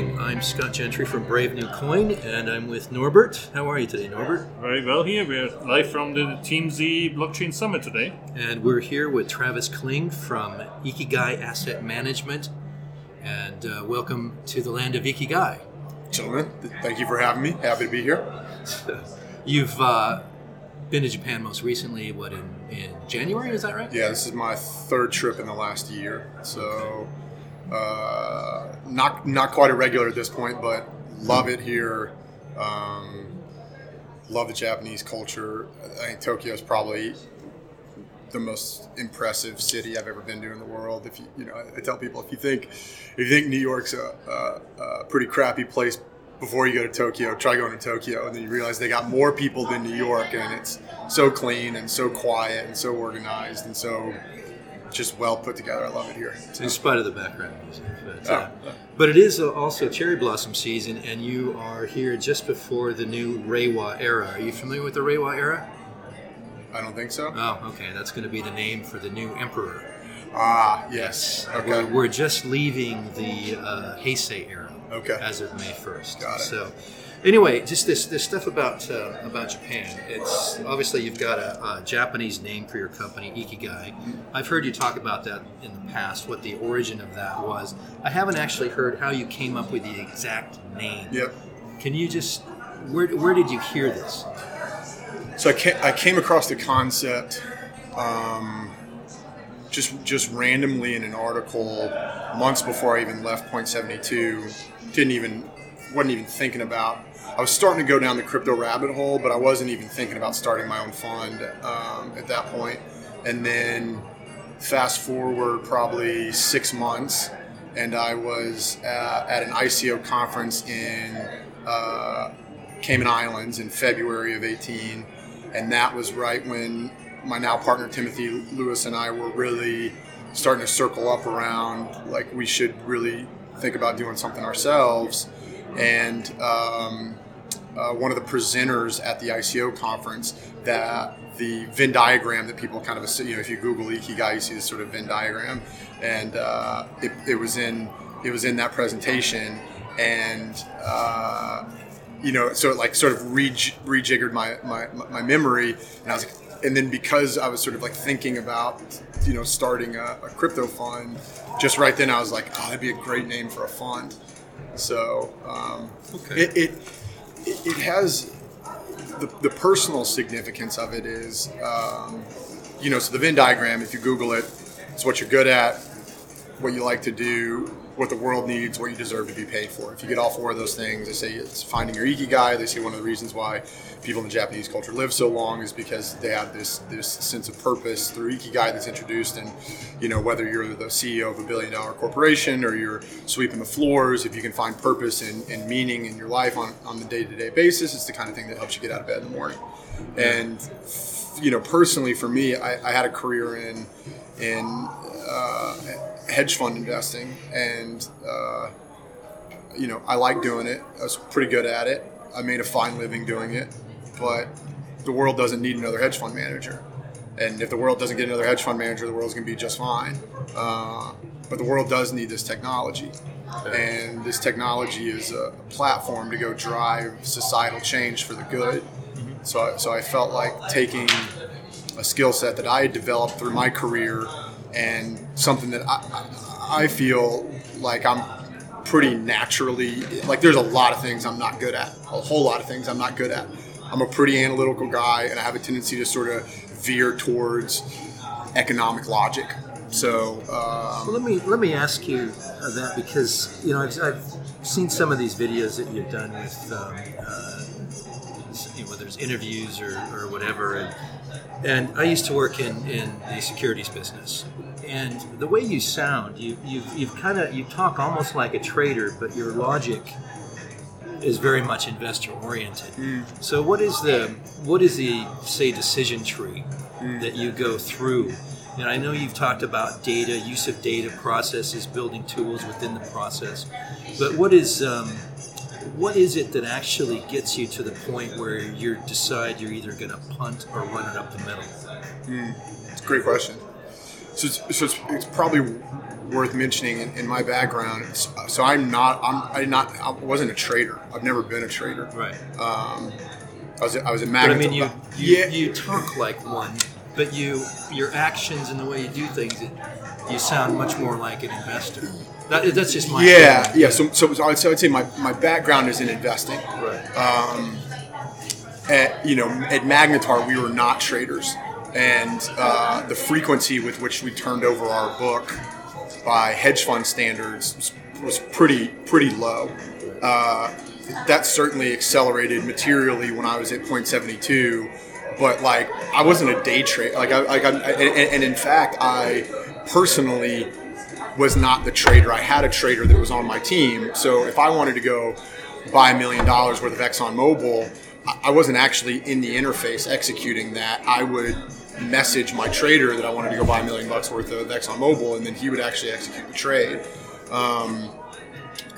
morning. I'm Scott Gentry from Brave New Coin, and I'm with Norbert. How are you today, Norbert? Very well here. We're live from the Team Z Blockchain Summit today. And we're here with Travis Kling from Ikigai Asset Management. And uh, welcome to the land of Ikigai. Gentlemen, thank you for having me. Happy to be here. You've uh, been to Japan most recently, what, in, in January? Is that right? Yeah, this is my third trip in the last year. So uh, not not quite a regular at this point, but love it here. Um, love the Japanese culture. I think Tokyo is probably the most impressive city I've ever been to in the world. If you you know, I tell people if you think if you think New York's a, a, a pretty crappy place before you go to Tokyo, try going to Tokyo, and then you realize they got more people than New York, and it's so clean and so quiet and so organized and so just well put together. I love it here. In spite of the background music. But, uh, but it is also cherry blossom season, and you are here just before the new Reiwa era. Are you familiar with the Reiwa era? I don't think so. Oh, okay. That's going to be the name for the new emperor. Ah, yes. Okay. We're, we're just leaving the uh, Heisei era. Okay. As of May first. Got it. So, anyway, just this this stuff about uh, about Japan. It's obviously you've got a, a, Japanese name for your company, Ikigai. I've heard you talk about that in the past. What the origin of that was. I haven't actually heard how you came up with the exact name. Yep. Can you just where where did you hear this? So I came, I came across the concept. Um, just just randomly in an article months before I even left Point Seventy Two, didn't even wasn't even thinking about. I was starting to go down the crypto rabbit hole, but I wasn't even thinking about starting my own fund um, at that point. And then fast forward probably six months, and I was at, at an ICO conference in uh, Cayman Islands in February of 18, and that was right when my now partner Timothy Lewis and I were really starting to circle up around like we should really think about doing something ourselves. And um, uh, one of the presenters at the ICO conference that the Venn diagram that people kind of you know if you Google Ikigai you see this sort of Venn diagram, and uh, it, it, was in it was in that presentation, and uh, you know so it like sort of rejiggered my, my my memory, and I was like and then because I was sort of like thinking about, you know, starting a, a, crypto fund, just right then I was like, oh, that'd be a great name for a fund. So um, okay. it, it, it has the, the personal significance of it is, um, you know, so the Venn diagram. If you Google it, it's what you're good at, what you like to do, what the world needs, what you deserve to be paid for. If you get all four of those things, they say it's finding your ikigai. They say one of the reasons why people in the Japanese culture live so long is because they have this this sense of purpose through ikigai that's introduced. And you know whether you're the CEO of a billion dollar corporation or you're sweeping the floors, if you can find purpose and, and meaning in your life on on the day to day basis, it's the kind of thing that helps you get out of bed in the morning. And you know personally for me, I, I had a career in in uh, hedge fund investing, and uh, you know I like doing it. I was pretty good at it. I made a fine living doing it, but the world doesn't need another hedge fund manager. And if the world doesn't get another hedge fund manager, the world's going to be just fine. Uh, but the world does need this technology. And this technology is a platform to go drive societal change for the good. Mm-hmm. So, so I felt like taking a skill set that I had developed through my career and something that I, I feel like I'm pretty naturally like there's a lot of things I'm not good at a whole lot of things I'm not good at I'm a pretty analytical guy and I have a tendency to sort of veer towards economic logic so um, well, let me let me ask you that because you know I've, I've seen some of these videos that you've done with um, uh, you know, whether it's interviews or, or whatever and and I used to work in, in the securities business. And the way you sound, you, you've, you've kind of, you talk almost like a trader, but your logic is very much investor oriented. Mm. So what is the, what is the, say, decision tree mm. that you go through? And I know you've talked about data, use of data, processes, building tools within the process. But what is, um, what is it that actually gets you to the point where you decide you're either going to punt or run it up the middle? Mm, it's a great question. So, it's, so it's, it's, probably worth mentioning in, in my background. So I'm not. I'm. I not. I wasn't a trader. I've never been a trader. Right. Um, I was. A, I was a But I mean, you you, yeah. you talk like one, but you your actions and the way you do things, it, you sound much more like an investor. That, that's just my yeah. opinion. Yeah. So, so, so I'd, so I'd say my, my background is in investing. right. at, you know, at Magnetar, we were not traders, and uh, the frequency with which we turned over our book by hedge fund standards was, pretty pretty low. Uh, that certainly accelerated materially when I was at point seventy two, but like I wasn't a day trade. Like I, like I, and, and in fact, I personally was not the trader. I had a trader that was on my team. So if I wanted to go buy a million dollars worth of ExxonMobil, I wasn't actually in the interface executing that. I would message my trader that I wanted to go buy a million bucks worth of ExxonMobil, and then he would actually execute the trade. Um,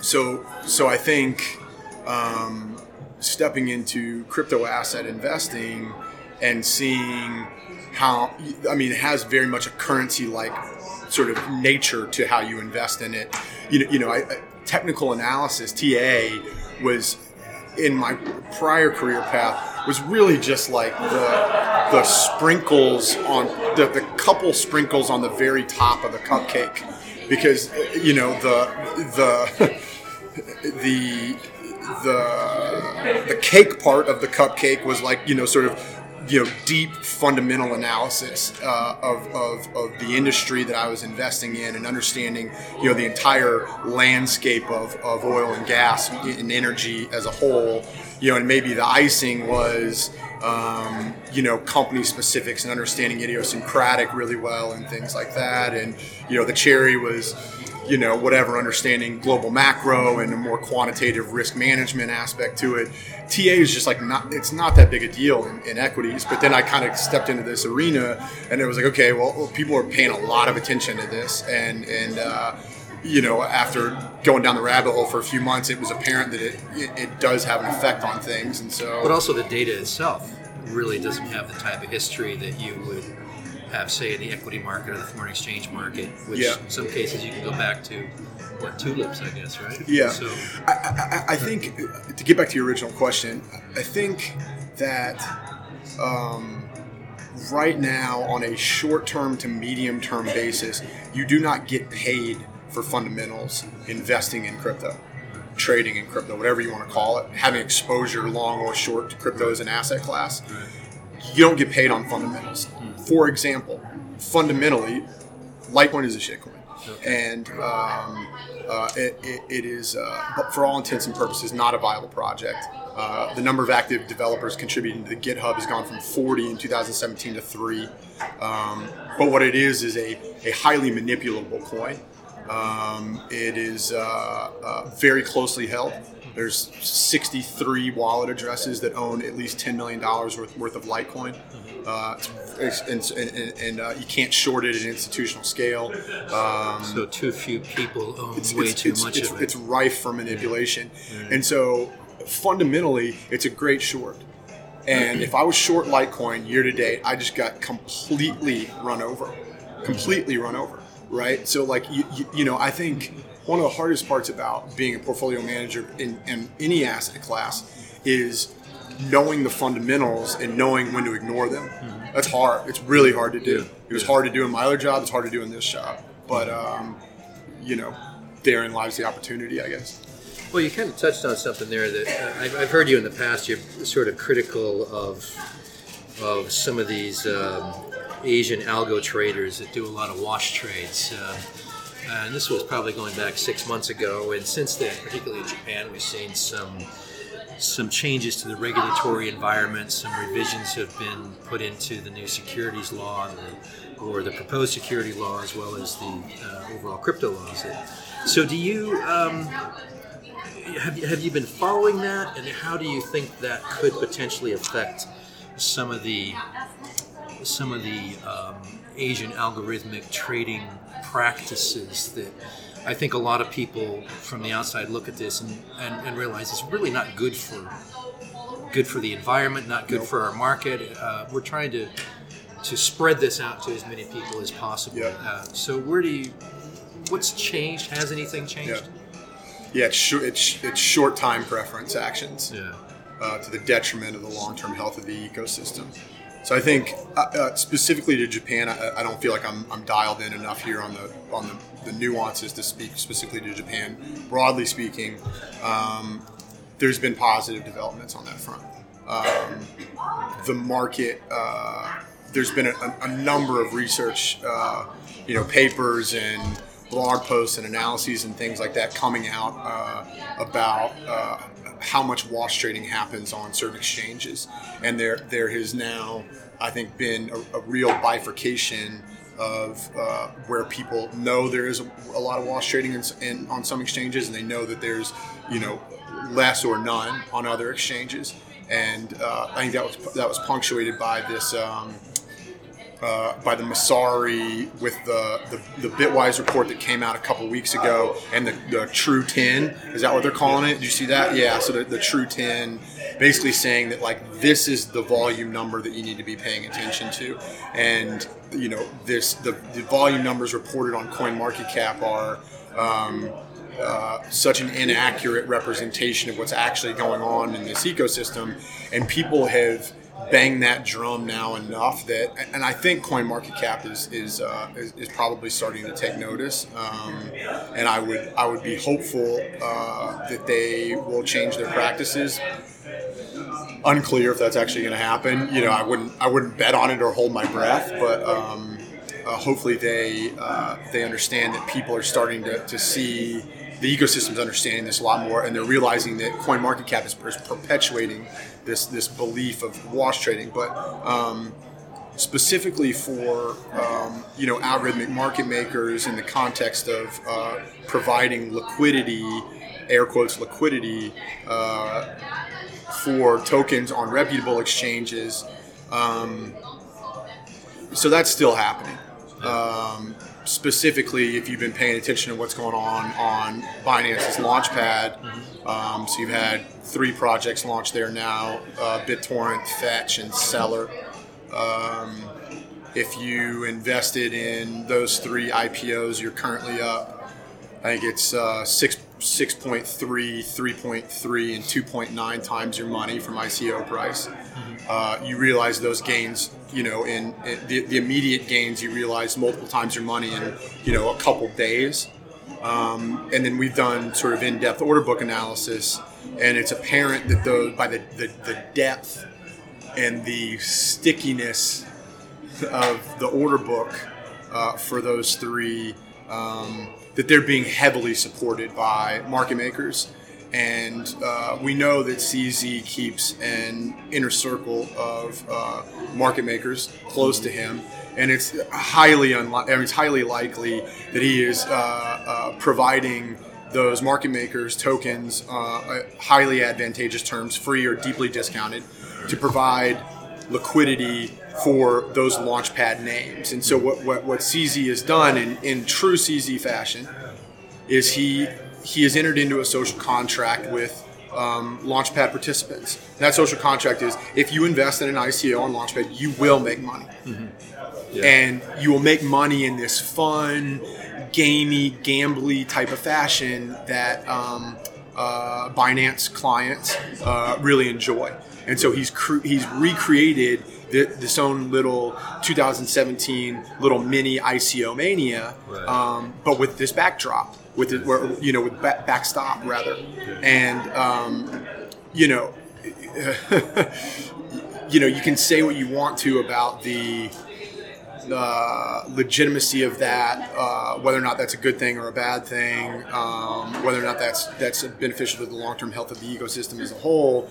so, so I think um, stepping into crypto asset investing and seeing how I mean it has very much a currency like sort of nature to how you invest in it. You know, you know, I, technical analysis (TA) was in my prior career path was really just like the the sprinkles on the, the couple sprinkles on the very top of the cupcake. Because you know the the the the the cake part of the cupcake was like you know sort of you know deep fundamental analysis uh, of, of, of the industry that I was investing in and understanding you know the entire landscape of, of oil and gas and energy as a whole you know and maybe the icing was um, you know company specifics and understanding idiosyncratic really well and things like that. And you know the cherry was you know, whatever, understanding global macro and a more quantitative risk management aspect to it. TA is just like not, it's not that big a deal in, in equities. But then I kind of stepped into this arena and it was like, okay, well, people are paying a lot of attention to this. And, and, uh, you know, after going down the rabbit hole for a few months, it was apparent that it, it, it does have an effect on things. And so, But also the data itself really doesn't have the type of history that you would have, say, in the equity market or the foreign exchange market, which Yeah. in some cases you can go back to what tulips, I guess, right? Yeah. So I, I, I think to get back to your original question, I think that um, right now, on a short-term to medium-term basis, you do not get paid for fundamentals investing in crypto, trading in crypto, whatever you want to call it, having exposure, long or short, to crypto as an asset class. You don't get paid on fundamentals. For example, fundamentally, Litecoin is a shitcoin, and um, uh, it, it, it is, uh, for all intents and purposes, not a viable project. Uh, the number of active developers contributing to the GitHub has gone from 40 in 2017 to three. Um, but what it is is a, a highly manipulable coin. Um, it is uh, uh, very closely held. There's 63 wallet addresses that own at least $10 million worth, worth of Litecoin. Uh, and and, and uh, you can't short it at institutional scale. Um, so too few people own it's, way it's, too it's, much it's, of it. it's rife for manipulation. And so fundamentally, it's a great short. And if I was short Litecoin year to date, I just got completely run over. Completely run over, right? So, like, you, you, you know, I think one of the hardest parts about being a portfolio manager in, in any asset class is knowing the fundamentals and knowing when to ignore them. That's hard. It's really hard to do. Yeah. It was Yeah. hard to do in my other job. It's hard to do in this job. But, um, you know, therein lies the opportunity, I guess. Well, you kind of touched on something there that uh, I've, I've heard you in the past. You're sort of critical of of some of these um, Asian algo traders that do a lot of wash trades. Uh, and this was probably going back six months ago. And since then, particularly in Japan, we've seen some some changes to the regulatory environment. Some revisions have been put into the new securities law or the proposed security law, as well as the uh, overall crypto laws. So, do you? Um, have you, have you been following that, and how do you think that could potentially affect some of the some of the um, Asian algorithmic trading practices that I think a lot of people from the outside look at this and, and, and realize it's really not good for good for the environment, not good for our market. Uh, we're trying to to spread this out to as many people as possible. Yeah. Uh, so where do you what's changed? Has anything changed? Yeah, it's, short, it's, it's short time preference actions Yeah. uh, to the detriment of the long term health of the ecosystem. So I think uh, uh, specifically to Japan, I, I don't feel like I'm, I'm dialed in enough here on the on the, the nuances to speak specifically to Japan. Broadly speaking, um, there's been positive developments on that front. Um, the market, uh, there's been a, a number of research, uh, you know, papers and blog posts and analyses and things like that coming out uh, about uh, how much wash trading happens on certain exchanges, and there there has now, I think, been a, a real bifurcation of uh, where people know there is a, a lot of wash trading in, in, on some exchanges, and they know that there's you know less or none on other exchanges, and uh, I think that was that was punctuated by this. Um, uh, by the Messari with the, the, the Bitwise report that came out a couple weeks ago, and the, the True 10. Is that what they're calling it? Did you see that? Yeah, so the, the True 10 basically saying that, like, this is the volume number that you need to be paying attention to. And, you know, this the, the volume numbers reported on CoinMarketCap are. Um, uh, such an inaccurate representation of what's actually going on in this ecosystem, and people have banged that drum now enough that, and I think CoinMarketCap is is, uh, is, is probably starting to take notice, um, and I would I would be hopeful uh, that they will change their practices. Unclear if that's actually going to happen. You know, I wouldn't I wouldn't bet on it or hold my breath, but. Um, uh, hopefully they uh, they understand that people are starting to, to see the ecosystem's understanding this a lot more, and they're realizing that CoinMarketCap is perpetuating this this belief of wash trading. But um, specifically for um, you know algorithmic market makers in the context of uh, providing liquidity, air quotes liquidity, uh, for tokens on reputable exchanges. Um, so that's still happening. Um, specifically, if you've been paying attention to what's going on on Binance's Launchpad, um, so you've had three projects launched there now: uh, BitTorrent, Fetch, and Celer. Um, if you invested in those three IPOs, you're currently up. I think it's uh, six. 6.3, 3.3, and 2.9 times your money from ICO price. Uh, you realize those gains, you know, in, in the, the, immediate gains, you realize multiple times your money in, you know, a couple days. Um, and then we've done sort of in-depth order book analysis, and it's apparent that the by the, the, the depth and the stickiness of the order book uh, for those three um, that they're being heavily supported by market makers. And uh, we know that CZ keeps an inner circle of uh, market makers close to him, and it's highly unli- I mean, it's highly likely that he is uh, uh providing those market makers tokens uh, highly advantageous terms, free or deeply discounted, to provide liquidity for those launchpad names. And so what, what, what CZ has done in, in true CZ fashion is he he has entered into a social contract with um, Launchpad participants. That social contract is if you invest in an ICO on Launchpad, you will make money. Mm-hmm. Yeah. And you will make money in this fun, gamey, gambly type of fashion that um, uh, Binance clients uh, really enjoy. And so he's cre- he's recreated this own little 2017 little mini ICO mania, right. um, but with this backdrop, with it, where, you know, with back, backstop rather, and um, you know, you know, you can say what you want to about the uh, legitimacy of that, uh, whether or not that's a good thing or a bad thing, um, whether or not that's that's beneficial to the long term health of the ecosystem as a whole.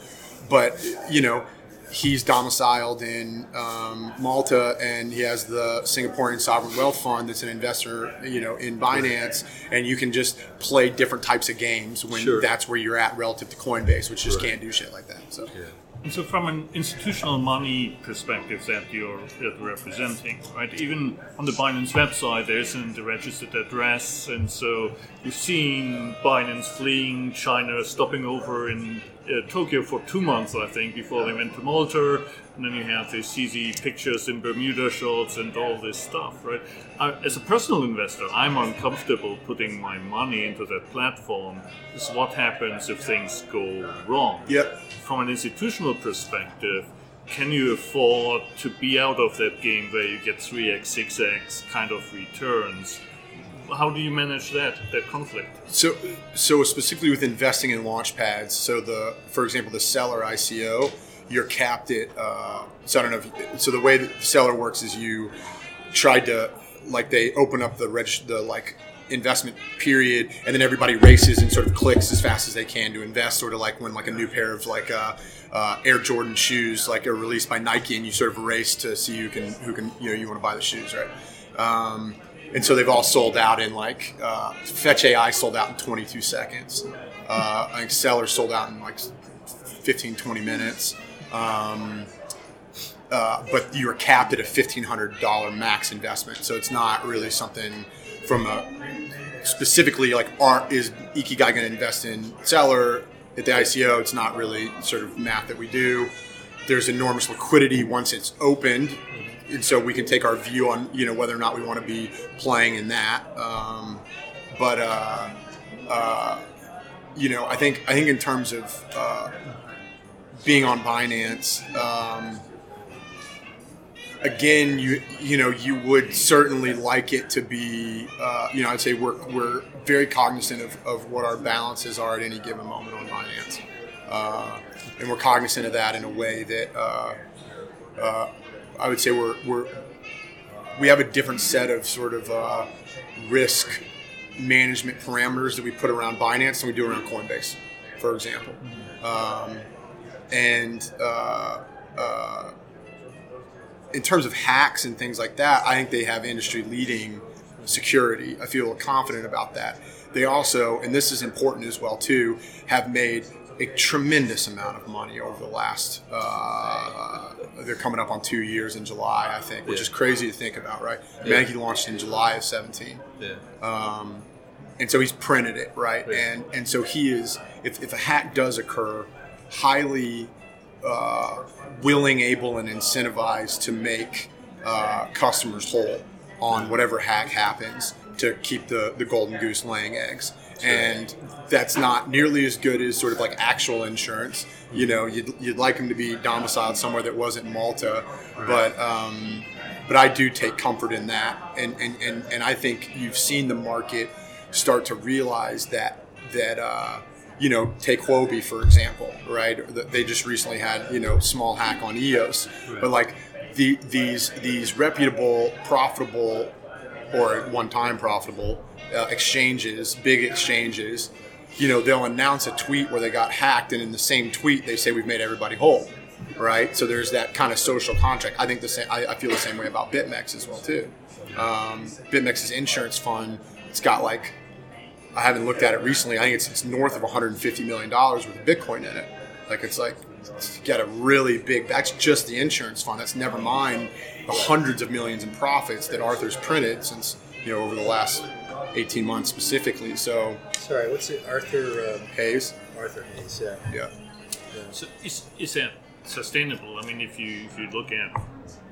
But you know, he's domiciled in um, Malta and he has the Singaporean sovereign wealth fund that's an investor, you know, in Binance, and you can just play different types of games when sure. that's where you're at relative to Coinbase, which just right. can't do shit like that. So. Yeah. And so, from an institutional money perspective that you're, that you're representing, right? Even on the Binance website, there isn't a registered address, and so you've seen Binance fleeing China, stopping over in uh, Tokyo for two months, I think, before they went to Malta. And then you have these cheesy pictures in Bermuda shorts and all this stuff, right? I, as a personal investor, I'm uncomfortable putting my money into that platform. Is what happens if things go wrong. Yep. From an institutional perspective, can you afford to be out of that game where you get 3x, 6x kind of returns? How do you manage that that conflict? So, so specifically with investing in launch pads. So the, for example, the Celer ICO, you're capped at. Uh, so I don't know. If, so the way the Celer works is you tried to like they open up the reg the like investment period and then everybody races and sort of clicks as fast as they can to invest sort of like when like a new pair of like uh, uh, air jordan shoes like are released by nike and you sort of race to see who can who can you know you want to buy the shoes right um, and so they've all sold out in like uh, fetch ai sold out in 22 seconds uh, i think Celer sold out in like 15 20 minutes um, uh, but you're capped at a $1,500 max investment. So it's not really something from a specifically like are is Ikigai going to invest in Celer at the ICO? It's not really sort of math that we do. There's enormous liquidity once it's opened, and so we can take our view on you know whether or not we want to be playing in that. Um, but uh, uh, you know, I think I think in terms of uh, being on Binance. Um, again, you you know you would certainly like it to be uh, you know I'd say we're we're very cognizant of, of what our balances are at any given moment on Binance, uh, and we're cognizant of that in a way that uh, uh I would say we're we're we have a different set of sort of uh, risk management parameters that we put around Binance than we do around Coinbase, for example, um, and uh, in terms of hacks and things like that, I think they have industry leading security. I feel confident about that. They also, and this is important as well too, have made a tremendous amount of money over the last. Uh, they're coming up on two years in July, I think, which yeah. is crazy to think about, right? Yeah. Launched in July of 17. Yeah. Um, and so he's printed it, right? Yeah. And and so he is. If, if a hack does occur, highly uh, willing, able, and incentivized to make uh, customers whole on whatever hack happens to keep the, the golden goose laying eggs. And that's not nearly as good as sort of like actual insurance. You know, you'd, you'd like them to be domiciled somewhere that wasn't Malta, but um, but I do take comfort in that. And, and, and, and I think you've seen the market start to realize that that uh, you know, take Huobi for example, right? They just recently had you know small hack on EOS, but like the, these these reputable, profitable, or one-time profitable uh, exchanges, big exchanges, you know, they'll announce a tweet where they got hacked, and in the same tweet they say we've made everybody whole, right? So there's that kind of social contract. I think the same. I, I feel the same way about BitMEX as well too. Um, BitMEX's insurance fund, it's got like I haven't looked at it recently. I think it's, it's north of 150 million dollars with Bitcoin in it. Like it's like it's got a really big. That's just the insurance fund. That's never mind the hundreds of millions in profits that Arthur's printed since you know over the last 18 months specifically. So sorry, what's it? Arthur um, Hayes. Arthur Hayes. Yeah. Yeah. yeah. So is, is that sustainable? I mean, if you if you look at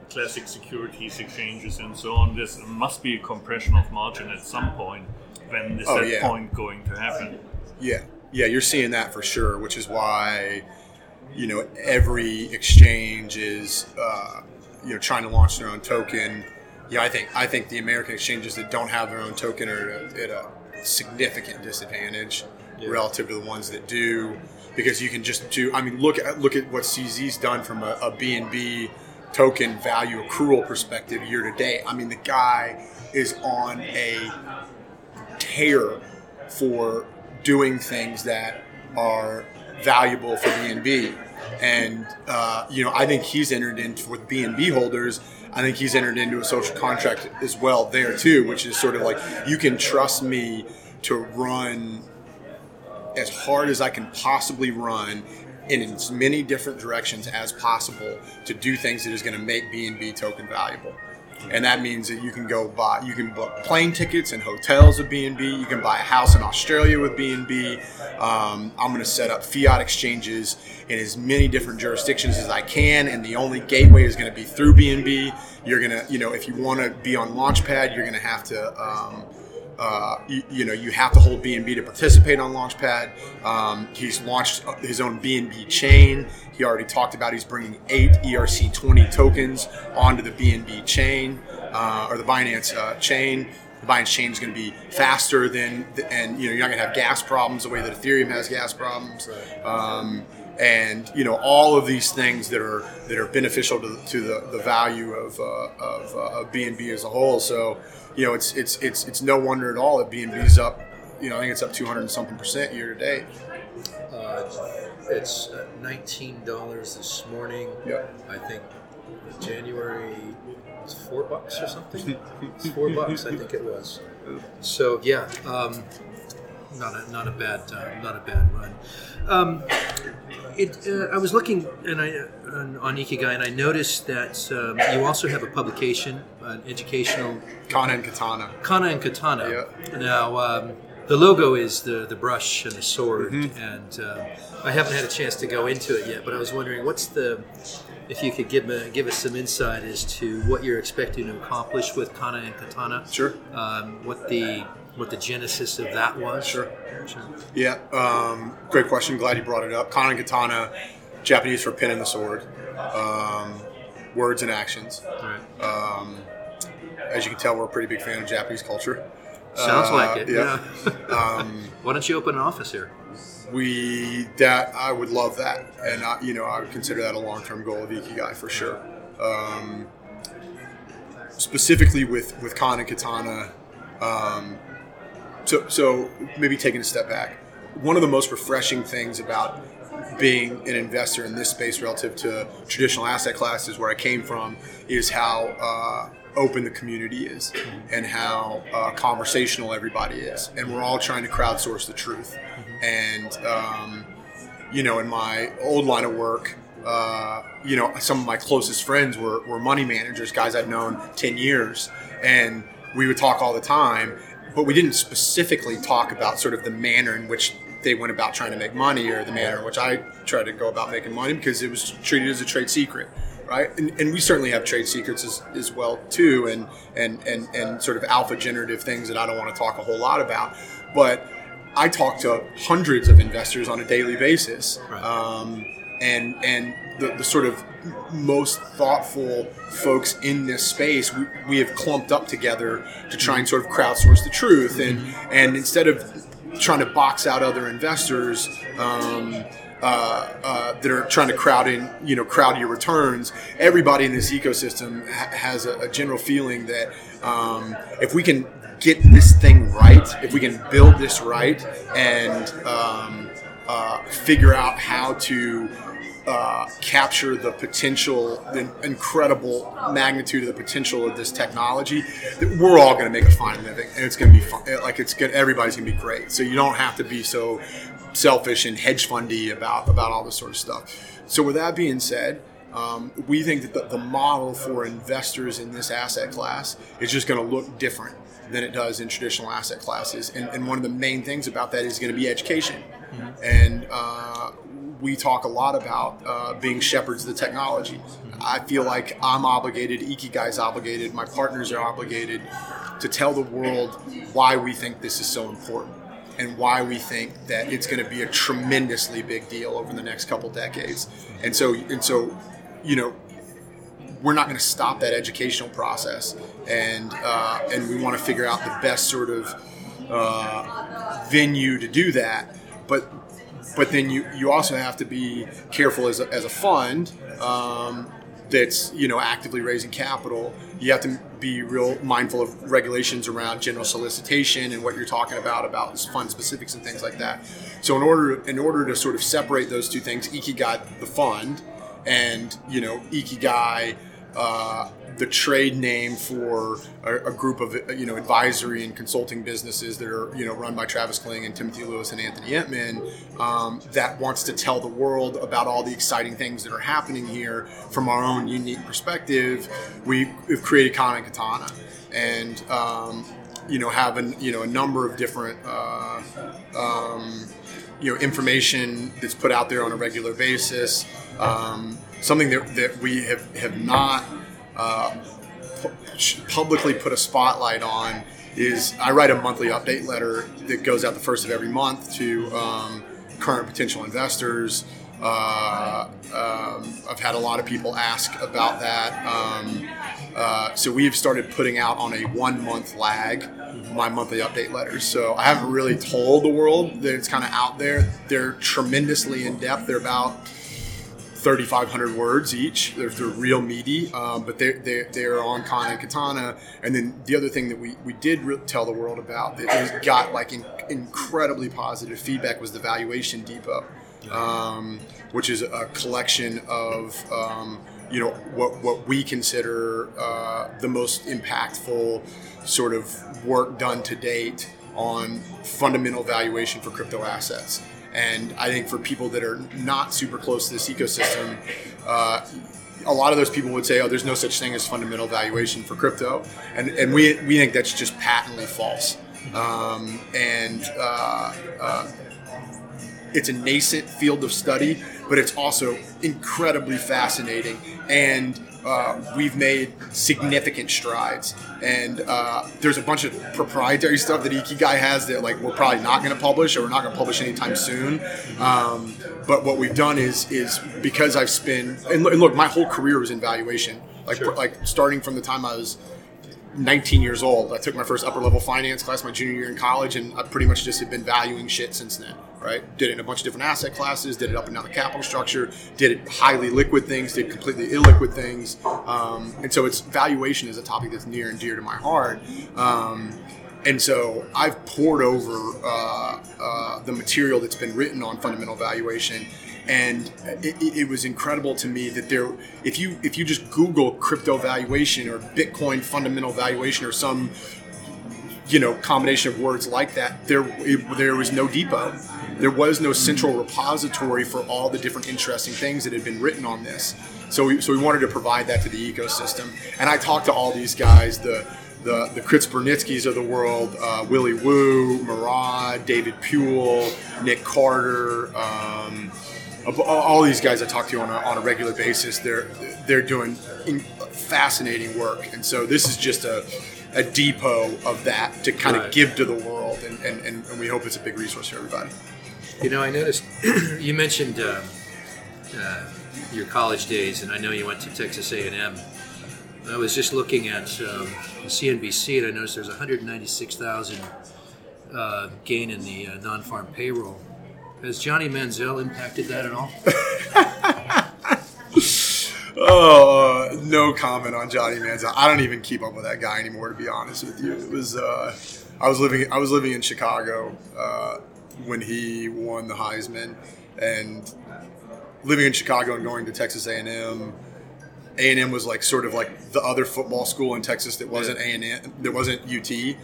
classic securities exchanges and so on, there must be a compression of margin at some point is oh, that yeah. point going to happen? Yeah, yeah, you're seeing that for sure, which is why you know every exchange is uh, you know trying to launch their own token. Yeah, I think I think the American exchanges that don't have their own token are at a, at a significant disadvantage yeah. relative to the ones that do, because you can just do. I mean, look at look at what CZ's done from a, a BNB token value accrual perspective year to date. I mean, the guy is on a tear for doing things that are valuable for BNB. And uh, you know, I think he's entered into with BNB holders. I think he's entered into a social contract as well there too, which is sort of like you can trust me to run as hard as I can possibly run in as many different directions as possible to do things that is going to make BNB token valuable. And that means that you can go buy, you can book plane tickets and hotels with BNB. You can buy a house in Australia with BNB. Um, I'm going to set up fiat exchanges in as many different jurisdictions as I can, and the only gateway is going to be through BNB. You're going to, you know, if you want to be on Launchpad, you're going to have to. Um, uh, you, you, know, you have to hold BNB to participate on Launchpad. Um, he's launched his own BNB chain. He already talked about he's bringing eight ERC20 tokens onto the BNB chain uh, or the Binance uh, chain. The Binance chain is going to be faster than, and you know, you're not going to have gas problems the way that Ethereum has gas problems. Um, and you know all of these things that are that are beneficial to, to the, the value of, uh, of, uh, of BNB as a whole. So you know, it's it's it's it's no wonder at all that BNB's up. You know, I think it's up 200 and something percent year to date. Uh, it's nineteen dollars this morning. Yep. I think January was four bucks or something. four bucks, I think it was. So yeah, um, not a not a bad uh, not a bad run. Um, it, uh, I was looking and I, on, on Ikigai, and I noticed that um, you also have a publication, an educational Kana and Katana. Kana and Katana. Yeah. Now, um, the logo is the, the brush and the sword, Mm-hmm. and uh, I haven't had a chance to go into it yet. But I was wondering, what's the if you could give me, give us some insight as to what you're expecting to accomplish with Kana and Katana. Sure. Um, what the what the genesis of that was. Sure. Sure. Yeah, um, great question. Glad you brought it up. Kana and Katana, Japanese for pin and the sword, um, words and actions. All right. Um, as you can tell, we're a pretty big fan of Japanese culture. Sounds Uh, like it. yeah. Yeah. Um, Why don't you open an office here? we that I would love that, and I, you know I would consider that a long term goal of Ikigai for sure. Um, specifically with with Kana and Katana, um, so so maybe taking a step back, one of the most refreshing things about being an investor in this space relative to traditional asset classes where I came from is how uh, open the community is and how uh, conversational everybody is. And we're all trying to crowdsource the truth. And, um, you know, in my old line of work, uh, you know, some of my closest friends were, were money managers, guys I'd known 10 years. And we would talk all the time, but we didn't specifically talk about sort of the manner in which they went about trying to make money or the manner in which I tried to go about making money because it was treated as a trade secret, right? And, and we certainly have trade secrets as, as well too, and, and and and sort of alpha generative things that I don't want to talk a whole lot about, but I talk to hundreds of investors on a daily basis, Right. um, and and the, the sort of most thoughtful folks in this space we, we have clumped up together to try and sort of crowdsource the truth and and instead of trying to box out other investors um, uh, uh, that are trying to crowd in, you know, crowd your returns. Everybody in this ecosystem ha- has a, a general feeling that um, if we can get this thing right, if we can build this right, and um, uh, figure out how to uh, capture the potential, the incredible magnitude of the potential of this technology, that we're all going to make a fine living, and it's going to be fun. Like it's good, everybody's going to be great. So you don't have to be so selfish and hedge fundy about about all this sort of stuff. So with that being said. Um, we think that the, the model for investors in this asset class is just going to look different than it does in traditional asset classes. And, and one of the main things about that is going to be education. And uh, we talk a lot about uh, being shepherds of the technology. I feel like I'm obligated, Ikigai's obligated, my partners are obligated to tell the world why we think this is so important and why we think that it's going to be a tremendously big deal over the next couple decades. And so, and so, you know, we're not going to stop that educational process, and uh, and we want to figure out the best sort of uh, venue to do that. But but then you you also have to be careful as a, as a fund um, that's you know actively raising capital. You have to be real mindful of regulations around general solicitation and what you're talking about about fund specifics and things like that. So in order in order to sort of separate those two things, Ikigai the fund and you know Ikigai uh, the trade name for a, a, group of you know advisory and consulting businesses that are you know run by Travis Kling and Timothy Lewis and Anthony Entman um, that wants to tell the world about all the exciting things that are happening here from our own unique perspective. We, have created Kana and Katana, and um, you know have an, you know a number of different. Uh, um, you know, information that's put out there on a regular basis. Something that, that we have, have not uh, publicly put a spotlight on is I write a monthly update letter that goes out the first of every month to um, current potential investors. Uh, um, I've had a lot of people ask about that. Um, uh, so we've started putting out on a one month lag my monthly update letters. So I haven't really told the world that it's kind of out there. They're tremendously in depth. They're about 3,500 words each. They're, they're real meaty, um, but they're, they're, they're, on Kana and Katana. And then the other thing that we, we did re- tell the world about that got like in, incredibly positive feedback was the Valuation Depot, um, which is a collection of um, you know what what we consider uh, the most impactful sort of work done to date on fundamental valuation for crypto assets. And I think for people that are not super close to this ecosystem, uh, a lot of those people would say, "Oh, there's no such thing as fundamental valuation for crypto," and and we we think that's just patently false. Um, and uh, uh, it's a nascent field of study, but it's also incredibly fascinating. And uh, we've made significant strides. And uh, there's a bunch of proprietary stuff that Ikigai has that like we're probably not going to publish or we're not going to publish anytime soon. Um, but what we've done is is because I've spent and look, my whole career was in valuation. Like sure. like starting from the time I was 19 years old. I took my first upper level finance class my junior year in college, and I pretty much just have been valuing shit since then. Right? Did it in a bunch of different asset classes. Did it up and down the capital structure. Did it highly liquid things. Did completely illiquid things. Um, and so, it's valuation is a topic that's near and dear to my heart. Um, and so I've pored over uh, uh, the material that's been written on fundamental valuation and it, it, was incredible to me that there if you if you just google crypto valuation or bitcoin fundamental valuation or some you know combination of words like that there it, there was no depot. There was no central repository for all the different interesting things that had been written on this. So we, so we wanted to provide that to the ecosystem. And i talked to all these guys the the, the Chris Burniskes of the world, uh, Willy Woo, Murad, David Puell, Nick Carter, um, all these guys I talk to on a, on a regular basis, they're they're doing fascinating work, and so this is just a, a depot of that to kind right. of give to the world, and, and, and, we hope it's a big resource for everybody. You know, I noticed you mentioned uh, uh, your college days, and I know you went to Texas A&M. I was just looking at um, CNBC, and I noticed there's 196,000 uh, gain in the uh, non-farm payroll has Johnny Manziel impacted that at all? oh, no comment on Johnny Manziel. I don't even keep up with that guy anymore, to be honest with you. It was uh, I was living I was living in Chicago uh, when he won the Heisman, and living in Chicago and going to Texas A and M. A and M was like sort of like the other football school in Texas that wasn't A and M, that wasn't UT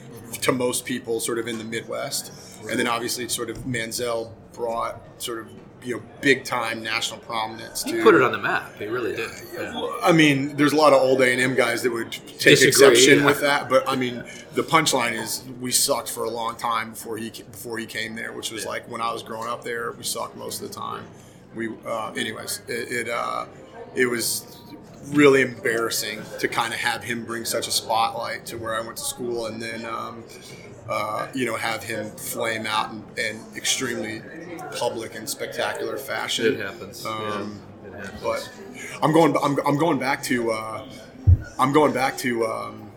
to most people, sort of in the Midwest. And then obviously, sort of Manziel brought sort of you know big time national prominence. He put it on the map. He really did. Yeah. I mean, there's a lot of old A and M guys that would take Disagree, exception yeah. with that, but I mean, the punchline is we sucked for a long time before he before he came there, which was yeah. like when I was growing up there, we sucked most of the time. We, uh, anyways, it it, uh, it was really embarrassing to kind of have him bring such a spotlight to where I went to school, and then. Um, uh, you know, have him flame out in, in, extremely public and spectacular fashion. It happens. Um, yeah, it happens. But I'm going. I'm, I'm going back to. Uh, I'm going back to um,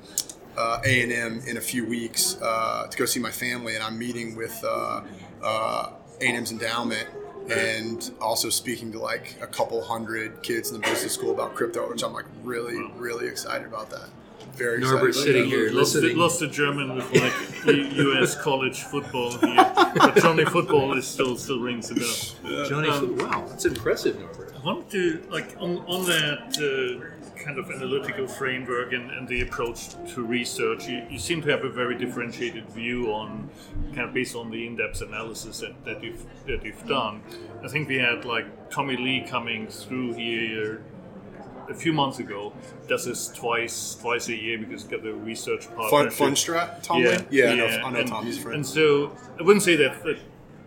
uh, A and M in a few weeks uh, to go see my family, and I'm meeting with uh, A and M's endowment and also speaking to like a couple hundred kids in the business school about crypto, which I'm like really, really excited about that very Norbert sitting here lost listening. lost a German with like U.S. college football here, but Johnny football is still still rings a bell. Johnny, um, wow, that's impressive, Norbert. I wanted to like on on that uh, kind of analytical framework and, and the approach to research, you, you, seem to have a very differentiated view on kind of based on the in-depth analysis that, that you've that you've done. I think we had like Tommy Lee coming through here a few months ago. Does this twice twice a year because got the research partner. Fun, Fundstrat, Tommy. Yeah, yeah, yeah, I know, I know and, Tommy's friend. And so I wouldn't say that, that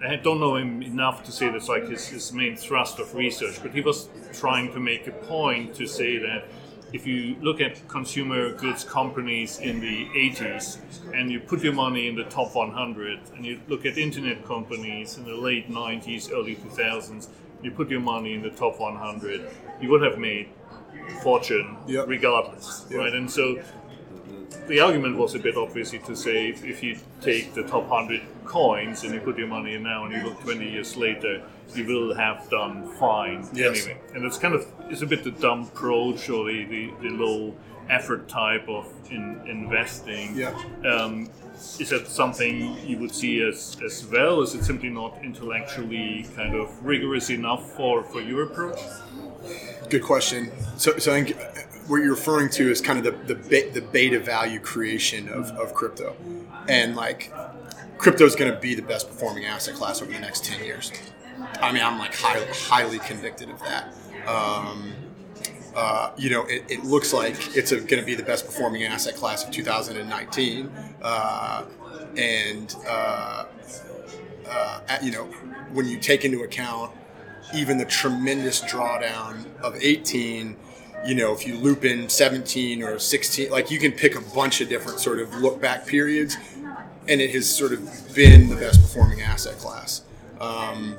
I don't know him enough to say that's like his, his main thrust of research, but he was trying to make a point to say that if you look at consumer goods companies in the 80s and you put your money in the top 100 and you look at internet companies in the late 90s, early 2000s, you put your money in the top 100, you would have made fortune yep. regardless, yep. right? And so the argument was a bit obviously to say if, if, you take the top 100 coins and you put your money in now and you look 20 years later, you will have done fine yes. anyway. And it's kind of it's a bit the dumb approach or the, the, the low effort type of in, investing. Yeah. Um, is that something you would see as, as well? Is it simply not intellectually kind of rigorous enough for, for your approach? Good question. So, so I think what you're referring to is kind of the the, the beta value creation of, of crypto, and like crypto is going to be the best performing asset class over the next ten years. I mean, I'm like highly, highly convicted of that. Um, uh, you know, it, it, looks like it's going to be the best performing asset class of 2019, uh, and uh, uh, at, you know, when you take into account even the tremendous drawdown of 18 you know, if you loop in 17 or 16, like you can pick a bunch of different sort of look back periods, and it has sort of been the best performing asset class. Um,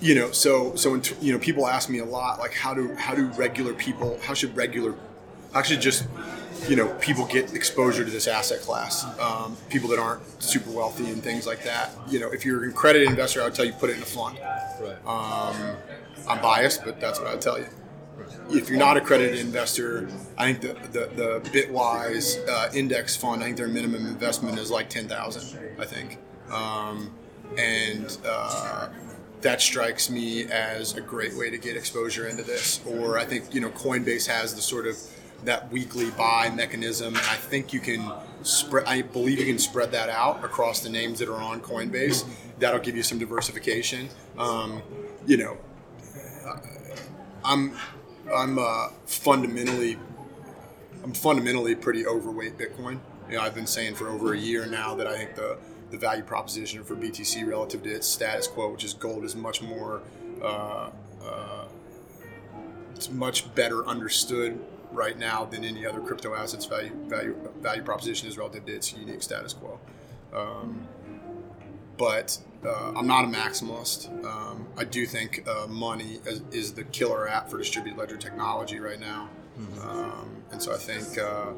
you know, so so when, you know, people ask me a lot, like how do how do regular people, how should regular, how should just you know people get exposure to this asset class um, people that aren't super wealthy and things like that you know if you're an accredited investor i would tell you put it in a fund right. um, I'm biased, but that's what I'll tell you. If you're not a accredited investor, I think the the, the Bitwise uh, index fund, I think their minimum investment is like ten thousand. I think, um, and uh, that strikes me as a great way to get exposure into this. Or I think you know Coinbase has the sort of that weekly buy mechanism, and I think you can spread. I believe you can spread that out across the names that are on Coinbase. That'll give you some diversification. Um, you know, I'm I'm uh, fundamentally I'm fundamentally pretty overweight Bitcoin. You know, I've been saying for over a year now that I think the the value proposition for BTC relative to its status quo, which is gold, is much more uh, uh, it's much better understood right now than any other crypto assets value value value proposition is relative to its unique status quo. Um, but uh, I'm not a maximalist. Um, I do think uh, money is, is, the killer app for distributed ledger technology right now, mm-hmm. um, and so I think. Uh,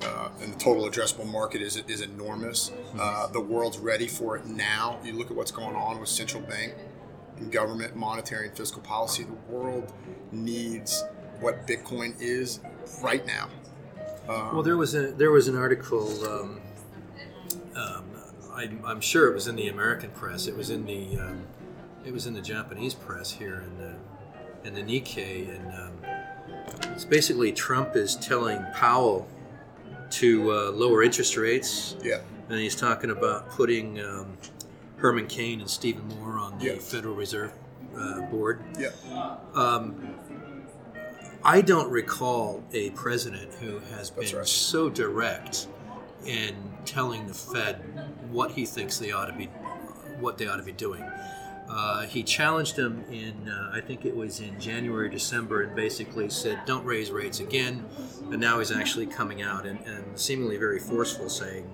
uh and the total addressable market is is enormous. Mm-hmm. Uh, the world's ready for it now. You look at what's going on with central bank and government, monetary and fiscal policy. The world needs what Bitcoin is right now. Um, well, there was a there was an article um, um, I, am sure it was in the American press. It was in the um, it was in the Japanese press here in the in the Nikkei, and um, it's basically Trump is telling Powell to uh, lower interest rates. Yeah, and he's talking about putting um, Herman Cain and Stephen Moore on the yeah. Federal Reserve uh, Board. Yeah. I don't recall a president who has been right. so direct in telling the Fed what he thinks they ought to be, what they ought to be doing. Uh, he challenged them in, uh, I think it was in January, December, and basically said, "Don't raise rates again." And now he's actually coming out and, and seemingly very forceful, saying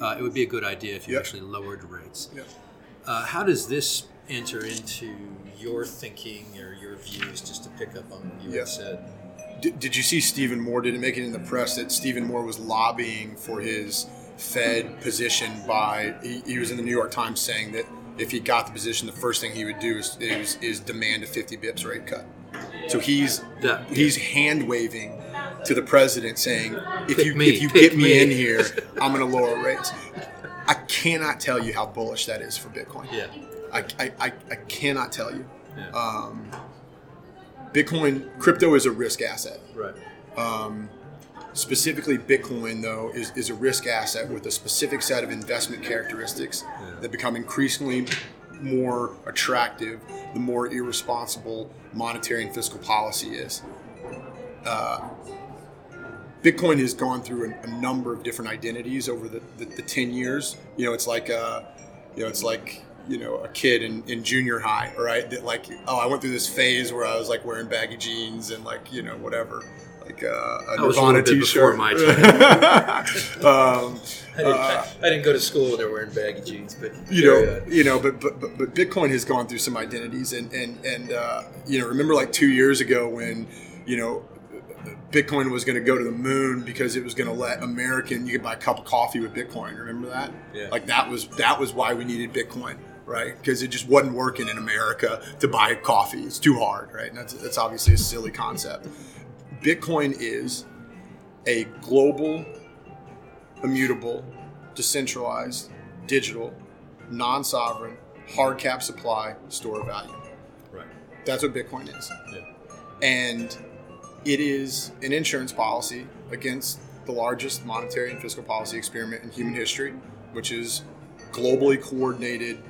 uh, it would be a good idea if you yep. actually lowered rates. Yep. Uh, how does this enter into your thinking or your views? Just to pick up on what you yep. said. Did, did you see Stephen Moore? Did it make it in the press that Stephen Moore was lobbying for his Fed position by? He, he was in the New York Times saying that if he got the position, the first thing he would do is is, is demand a 50 bips rate cut. So he's yeah. he's hand waving to the president saying, "If pick you me, if you get me, me in here, I'm going to lower rates." I cannot tell you how bullish that is for Bitcoin. Yeah, I, I, I, I cannot tell you. Yeah. Um, Bitcoin, crypto is a risk asset. Right. Specifically, Bitcoin, though, is, is a risk asset with a specific set of investment characteristics that become increasingly more attractive the more irresponsible monetary and fiscal policy is. Uh, Bitcoin has gone through a, a number of different identities over the, the, the 10 years. You know, it's like, uh, you know, it's like, you know, a kid in, in junior high, right? That like, oh, I went through this phase where I was like wearing baggy jeans and like, you know, whatever, like uh, a I a Nirvana little bit t-shirt. my time. um, I didn't, I, I didn't go to school when they were wearing baggy jeans, but you know, on. you know, but, but but but Bitcoin has gone through some identities, and and and uh, you know, remember like two years ago when you know Bitcoin was going to go to the moon because it was going to let American you could buy a cup of coffee with Bitcoin. Remember that? Yeah. Like that was that was why we needed Bitcoin, right? Because it just wasn't working in America to buy coffee. It's too hard, right? And that's that's obviously a silly concept. Bitcoin is a global, immutable, decentralized, digital, non-sovereign, hard cap supply store of value. right. That's what Bitcoin is. Yeah. And it is an insurance policy against the largest monetary and fiscal policy experiment in human history, which is globally coordinated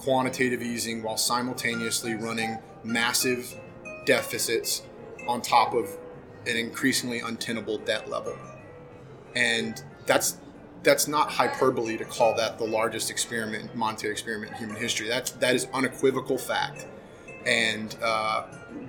quantitative easing while simultaneously running massive deficits on top of an increasingly untenable debt level. And that's that's not hyperbole to call that the largest experiment, monetary experiment in human history. That's that is unequivocal fact. And uh,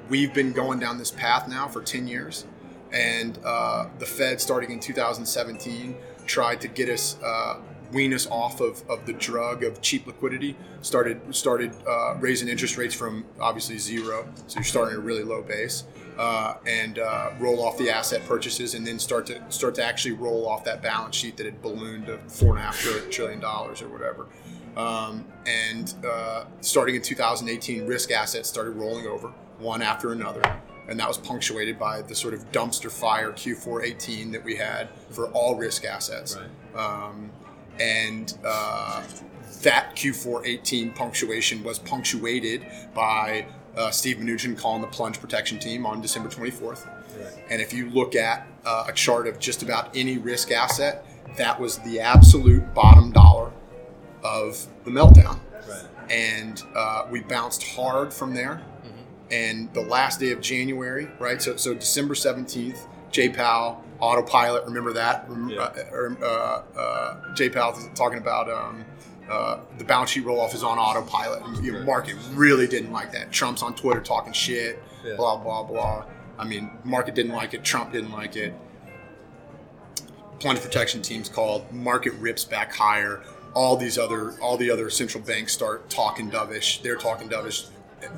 we've been going down this path now for 10 years. And uh, the Fed, starting in 2017, tried to get us, uh, wean us off of, of the drug of cheap liquidity. Started started uh, raising interest rates from obviously zero, so you're starting at a really low base, uh, and uh, roll off the asset purchases, and then start to start to actually roll off that balance sheet that had ballooned to four and a half trillion- trillion dollars or whatever. Um, and uh, starting in 2018, risk assets started rolling over one after another. And that was punctuated by the sort of dumpster fire Q4 18 that we had for all risk assets. Um, and uh, that Q4 18 punctuation was punctuated by uh, Steve Mnuchin calling the plunge protection team on December 24th. Right. And if you look at uh, a chart of just about any risk asset, that was the absolute bottom dollar of the meltdown. Right. And uh, we bounced hard from there. And the last day of January, right? So, so December 17th, J Powell, autopilot, remember that? Yeah. uh, uh, uh, J Powell talking about um, uh, the balance sheet roll off is on autopilot. And, you know, market really didn't like that. Trump's on Twitter talking shit, Yeah. blah, blah, blah. I mean, market didn't like it. Trump didn't like it plunge protection teams called market rips back higher all these other all the other central banks start talking dovish they're talking dovish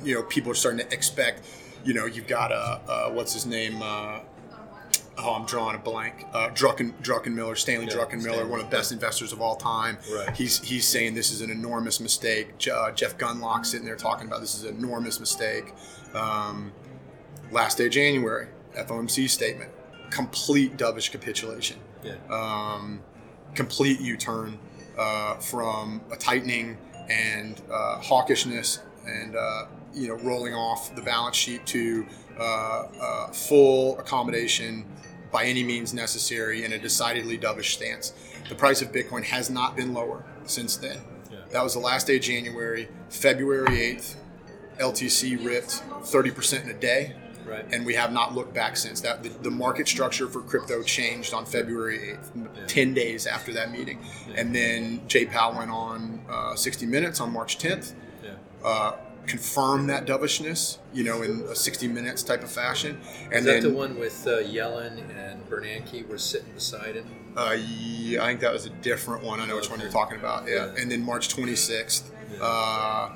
you know people are starting to expect you know you've got uh, uh what's his name uh Oh, I'm drawing a blank. Uh, Drucken, Druckenmiller, Stanley Yeah, Druckenmiller, Stanley, one of the best investors of all time. Right. He's he's saying this is an enormous mistake. Je- uh, Jeff Gundlach sitting there talking about this is an enormous mistake. Um, last day of January, FOMC statement, complete dovish capitulation Yeah. um, complete U-turn uh, from a tightening and uh, hawkishness and uh, you know rolling off the balance sheet to uh, uh, full accommodation by any means necessary in a decidedly dovish stance. The price of Bitcoin has not been lower since then. Yeah. That was the last day of January. February 8th, LTC ripped 30% in a day Right. and we have not looked back since that. The, the market structure for crypto changed on February 8th, Yeah. 10 days after that meeting. And then Jay Powell went on uh, 60 Minutes on March 10th, yeah. uh, confirmed that dovishness, you know, in a 60 Minutes type of fashion. And Is that then, the one with uh, Yellen and Bernanke were sitting beside him? Uh, yeah, I think that was a different one. I know which one you're talking about. Yeah. Yeah. And then March 26th, Yeah. uh,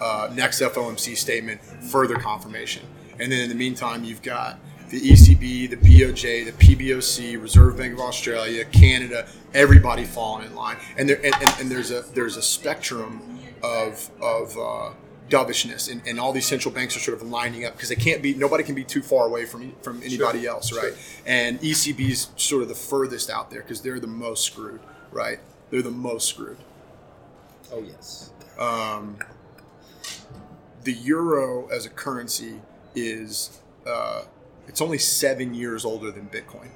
uh, next FOMC statement, further confirmation. And then in the meantime, you've got the ECB, the BOJ, the PBOC, Reserve Bank of Australia, Canada, everybody falling in line. And there and, and, and there's a there's a spectrum of of uh, dovishness, and, and all these central banks are sort of lining up because they can't be nobody can be too far away from from anybody Sure, else, right? sure. And ECB's sort of the furthest out there because they're the most screwed, right? They're the most screwed. Oh yes. Um, the euro as a currency is uh, it's only seven years older than Bitcoin.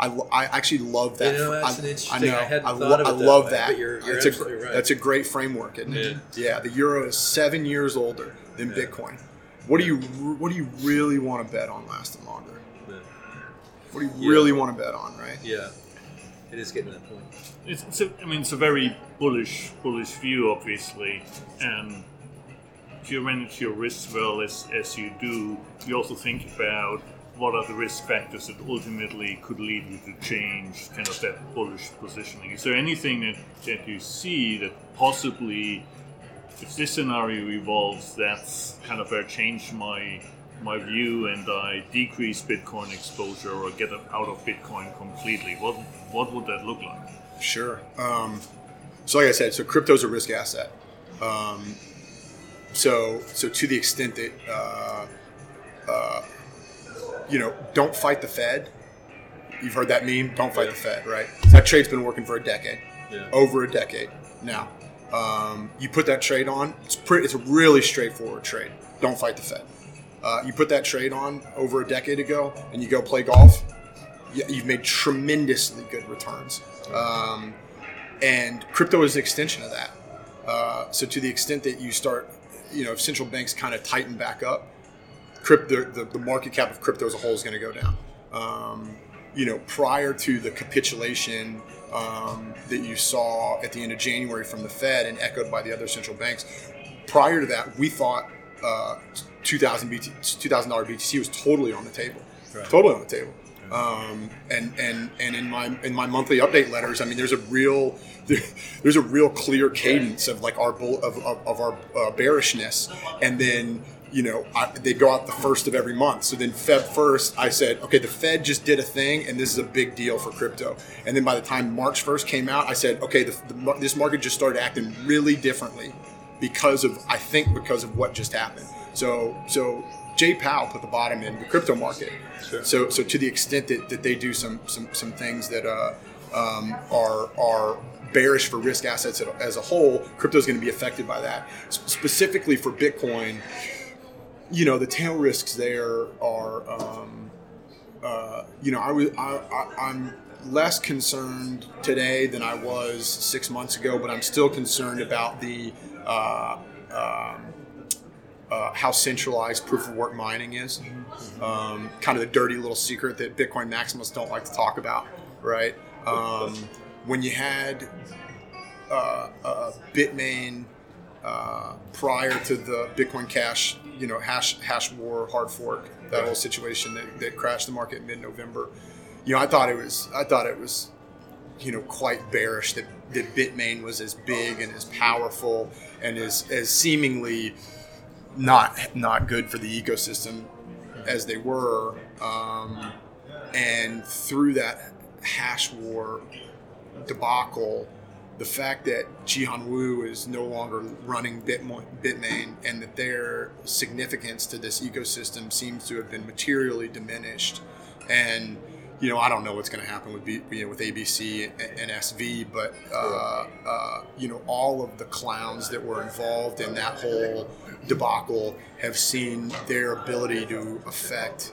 I, I actually love that. You know, that's I, an interesting- I know. I hadn't I, thought lo- of it I that love way, that. but you're- you're That's a- right. That's a great framework, isn't it? Yeah. The euro is seven years older than Yeah. Bitcoin. What do you What do you really want to bet on lasting longer? Yeah. What do you Yeah. really want to bet on, right? Yeah, it is getting to that point. It's, it's a, I mean, it's a very bullish, bullish view, obviously, and if you manage your risks well as, as you do, you also think about what are the risk factors that ultimately could lead you to change kind of that bullish positioning. Is there anything that, that you see that possibly, if this scenario evolves, that's kind of where I change my my view and I decrease Bitcoin exposure or get out of Bitcoin completely? What what would that look like? Sure. Um, so, like I said, so crypto's a risk asset. Um, so, so to the extent that uh, uh, you know, don't fight the Fed. You've heard that meme. Don't fight Yeah. the Fed, right? That trade's been working for a decade, Yeah. over a decade now. Um, you put that trade on. It's pretty. It's a really straightforward trade. Don't fight the Fed. Uh, you put that trade on over a decade ago, and you go play golf. You've made tremendously good returns. Um, and crypto is an extension of that. Uh, so to the extent that you start, you know, if central banks kind of tighten back up, crypto, the, the market cap of crypto as a whole is going to go down. Um, you know, prior to the capitulation um, that you saw at the end of January from the Fed and echoed by the other central banks, prior to that, we thought uh, 2000 BT, $2,000 BTC was totally on the table, Right. totally on the table. Um, and and and in my in my monthly update letters, I mean, there's a real there's a real clear cadence of like our bull of, of, of our uh, bearishness, and then you know I, they go out the first of every month. So then Feb first, I said, okay, the Fed just did a thing, and this is a big deal for crypto. And then by the time March first came out, I said, okay, the, the, this market just started acting really differently because of I think because of what just happened. So so Jay Powell put the bottom in the crypto market. Sure. So so to the extent that, that they do some some some things that uh, um, are are bearish for risk assets as a whole, crypto is going to be affected by that. S- specifically for Bitcoin, you know the tail risks there are. Um, uh, you know, I was I, I, I'm less concerned today than I was six months ago, but I'm still concerned about the uh, um, uh, how centralized proof of work mining is. Um, kind of the dirty little secret that Bitcoin maximalists don't like to talk about, right? Um, when you had uh, uh, Bitmain uh, prior to the Bitcoin Cash, you know, hash hash war hard fork, that whole situation that, that crashed the market mid-November. You know, I thought it was I thought it was, you know, quite bearish that, that Bitmain was as big and as powerful and as as seemingly not not good for the ecosystem as they were. Um, and through that hash war debacle, the fact that Jihan Wu is no longer running Bitmo- Bitmain and that their significance to this ecosystem seems to have been materially diminished. And you know, I don't know what's going to happen with B, you know, with ABC and, and SV, but uh, uh, you know, all of the clowns that were involved in that whole debacle have seen their ability to affect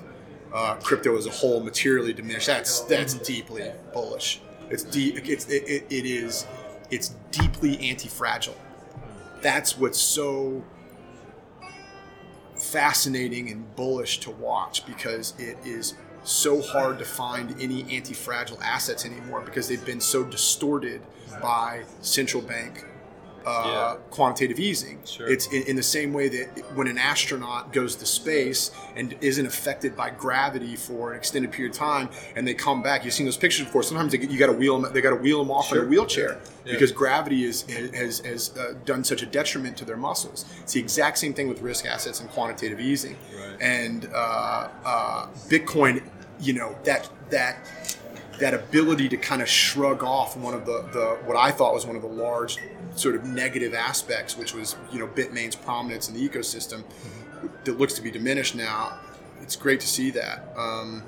uh, crypto as a whole materially diminish. That's that's deeply bullish. It's deep. It's it, it, it is. It's deeply anti-fragile. That's what's so fascinating and bullish to watch because it is so hard to find any anti-fragile assets anymore because they've been so distorted by central bank uh, Yeah. quantitative easing. Sure. It's in, in the same way that when an astronaut goes to space and isn't affected by gravity for an extended period of time, and they come back. You've seen those pictures before. Sometimes they, get- you got to wheel them. They got to wheel them off in a wheelchair Yeah. because gravity is, has, has uh, done such a detriment to their muscles. It's the exact same thing with risk assets and quantitative easing. Right. And uh, uh, Bitcoin, you know that that that ability to kind of shrug off one of the, the what I thought was one of the large sort of negative aspects, which was you know Bitmain's prominence in the ecosystem, that looks to be diminished now. It's great to see that. Um,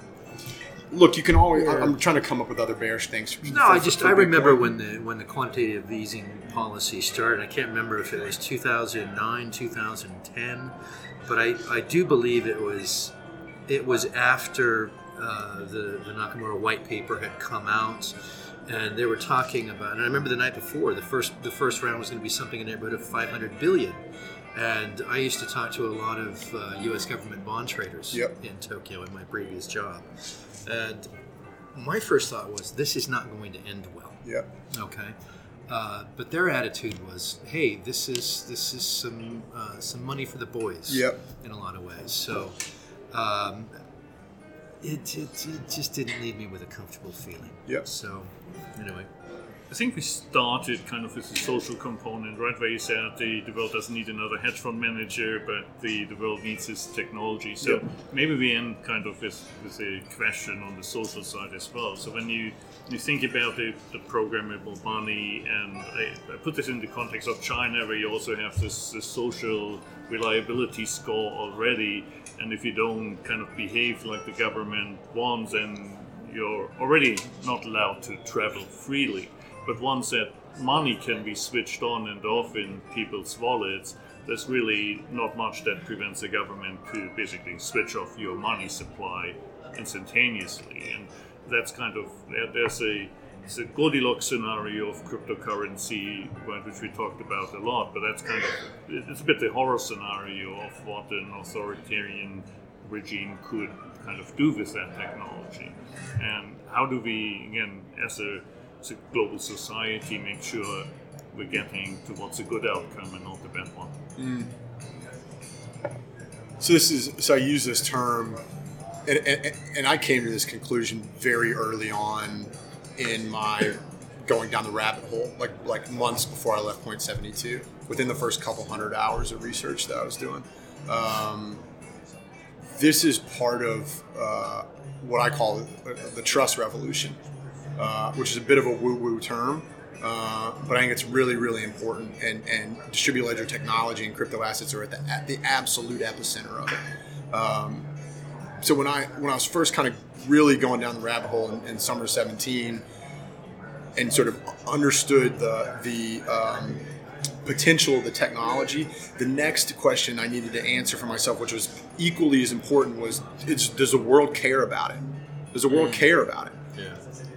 look, you can always. I- I'm trying to come up with other bearish things. No, I just I remember when the when the quantitative easing policy started. I can't remember if it was 2009, 2010. but I, I do believe it was it was after uh, the the Nakamura white paper had come out, and they were talking about. And I remember the night before the first the first round was going to be something in the neighborhood of 500 billion. And I used to talk to a lot of uh, U.S. government bond traders Yep. in Tokyo in my previous job, and my first thought was, this is not going to end well. Yeah. Okay. Uh, but their attitude was, "Hey, this is this is some uh, some money for the boys." Yep. In a lot of ways, so um, it, it it just didn't leave me with a comfortable feeling. Yep. So anyway, I think we started kind of with the social component, right? Where you said the, the world doesn't need another hedge fund manager, but the, the world needs this technology. So Yep. maybe we end kind of with, with a question on the social side as well. So when you you think about the, the programmable money, and I, I put this in the context of China, where you also have this, this social reliability score already, and if you don't kind of behave like the government wants, then you're already not allowed to travel freely. But once that money can be switched on and off in people's wallets, there's really not much that prevents the government to basically switch off your money supply instantaneously. And that's kind of there- there's a it's a Goldilocks scenario of cryptocurrency, which we talked about a lot. But that's kind of it's a bit the horror scenario of what an authoritarian regime could kind of do with that technology. And how do we, again, as a, as a global society, make sure we're getting towards a good outcome and not a bad one? So this is so I use this term, and, and, and I came to this conclusion very early on in my going down the rabbit hole, like like months before I left Point72. Within the first couple hundred hours of research that I was doing, um, this is part of uh, what I call the, trust revolution, uh, which is a bit of a woo-woo term. Uh, but I think it's really, really important, and, and distributed ledger technology and crypto assets are at the, at the absolute epicenter of it. Um, so when I when I was first kind of really going down the rabbit hole in, in summer '17, and sort of understood the the um, potential of the technology, the next question I needed to answer for myself, which was equally as important, was it's, does the world care about it? Does the world care about it? yeah,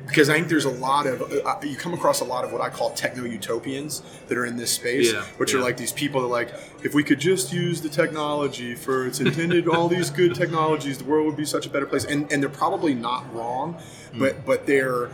because I think there's a lot of uh, you come across a lot of what I call techno utopians that are in this space, Yeah, which are like these people that are like, if we could just use the technology for its intended, all these good technologies, the world would be such a better place. And and they're probably not wrong, Hmm. but but their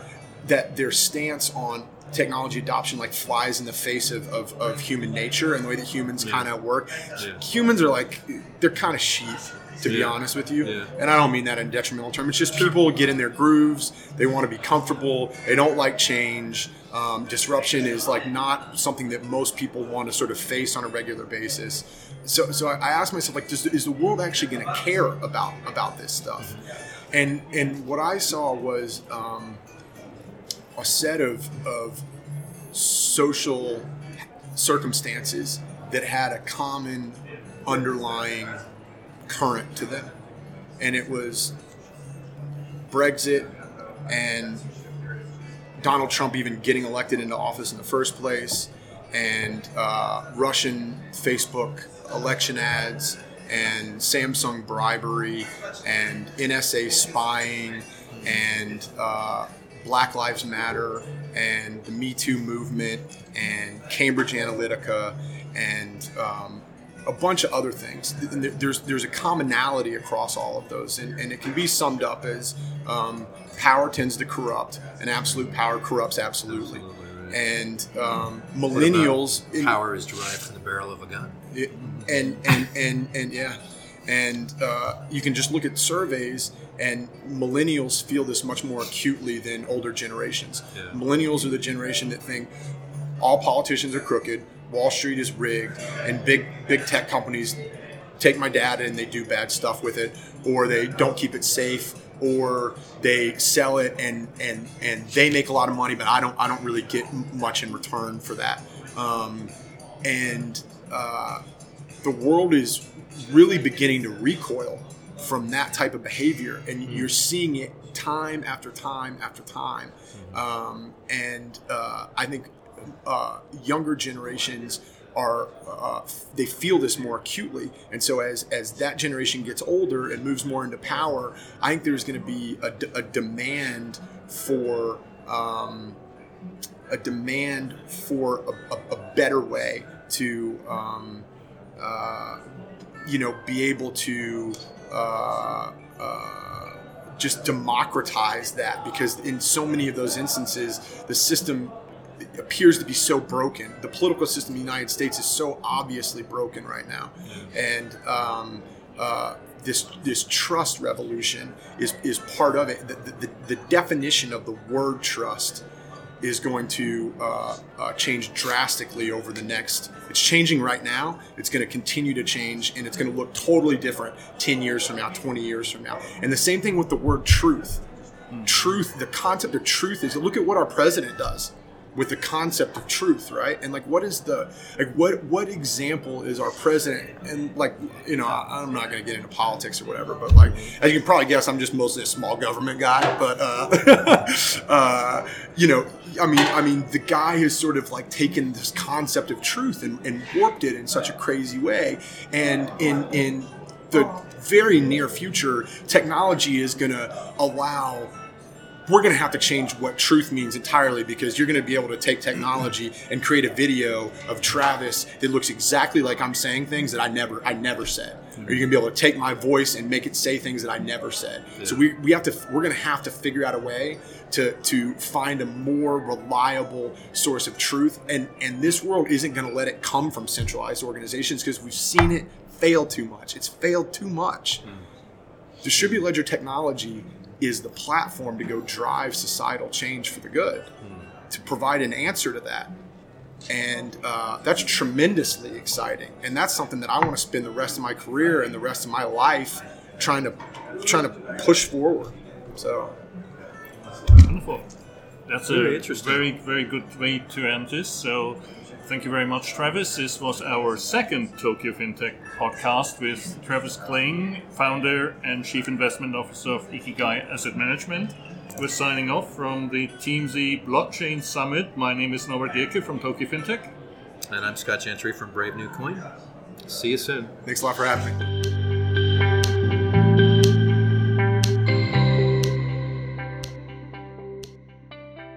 that their stance on technology adoption like flies in the face of, of, of human nature and the way that humans kind of work. Yeah. Humans are like they're kind of sheep, to be honest with you. Yeah. And I don't mean that in detrimental term. It's just people get in their grooves. They want to be comfortable. They don't like change. Um, disruption is like not something that most people want to sort of face on a regular basis. So, so I, I asked myself, like, does, is the world actually going to care about about this stuff? And and what I saw was um, a set of of social circumstances that had a common underlying current to them, and it was Brexit and Donald Trump even getting elected into office in the first place, and uh, Russian Facebook election ads, and Samsung bribery, and NSA spying, and uh, Black Lives Matter, and the Me Too movement, and Cambridge Analytica, and um, a bunch of other things. There's there's a commonality across all of those, and, and it can be summed up as um, power tends to corrupt, and absolute power corrupts absolutely. And um, millennials, in- power is derived from the barrel of a gun. it- and and and and yeah, and uh, you can just look at surveys, and millennials feel this much more acutely than older generations. Yeah. Millennials are the generation that think all politicians are crooked, Wall Street is rigged, and big big tech companies take my data and they do bad stuff with it, or they don't keep it safe, or they sell it and and and they make a lot of money, but I don't I don't really get much in return for that. Um, and uh, the world is really beginning to recoil from that type of behavior, and you're seeing it time after time after time. Um, and uh, I think uh, younger generations are uh, they feel this more acutely, and so as as that generation gets older and moves more into power, I think there's going to be a, d- a demand for um, a demand for a, a, a better way to um, uh, you know be able to uh, uh, just democratize that because in so many of those instances the system appears to be so broken. The political system in the united states is so obviously broken right now. And um, uh, this this trust revolution is is part of it. The, the, the definition of the word trust is going to uh, uh, change drastically over the next. It's changing right now. It's going to continue to change, and it's going to look totally different 10 years from now, 20 years from now. And the same thing with the word truth. Truth, the concept of truth is look at what our president does with the concept of truth, right? And like, what is the like what what example is our president? And like, you know, I, I'm not going to get into politics or whatever, but like, as you can probably guess, I'm just mostly a small government guy. But uh, uh, you know, I mean, I mean, the guy has sort of like taken this concept of truth and, and warped it in such a crazy way, and in in the very near future, technology is going to allow we're going to have to change what truth means entirely because you're going to be able to take technology and create a video of Travis that looks exactly like I'm saying things that I never I never said. Or you're going to be able to take my voice and make it say things that I never said. So we, we have to we're going to have to figure out a way to to find a more reliable source of truth and and this world isn't going to let it come from centralized organizations because we've seen it fail too much. It's failed too much. Hmm. Distributed ledger technology is the platform to go drive societal change for the good, to provide an answer to that. And uh, that's tremendously exciting. And that's something that I want to spend the rest of my career and the rest of my life trying to trying to push forward. So Wonderful. That's Very a interesting. very, very good way to end this. So, thank you very much, Travis. This was our second Tokyo FinTech podcast with Travis Kling, founder and chief investment officer of Ikigai Asset Management. We're signing off from the TEAMZ Blockchain Summit. My name is Norbert Gehrke from Tokyo FinTech. And I'm Scott Gentry from Brave New Coin. See you soon. thanks a lot for having me.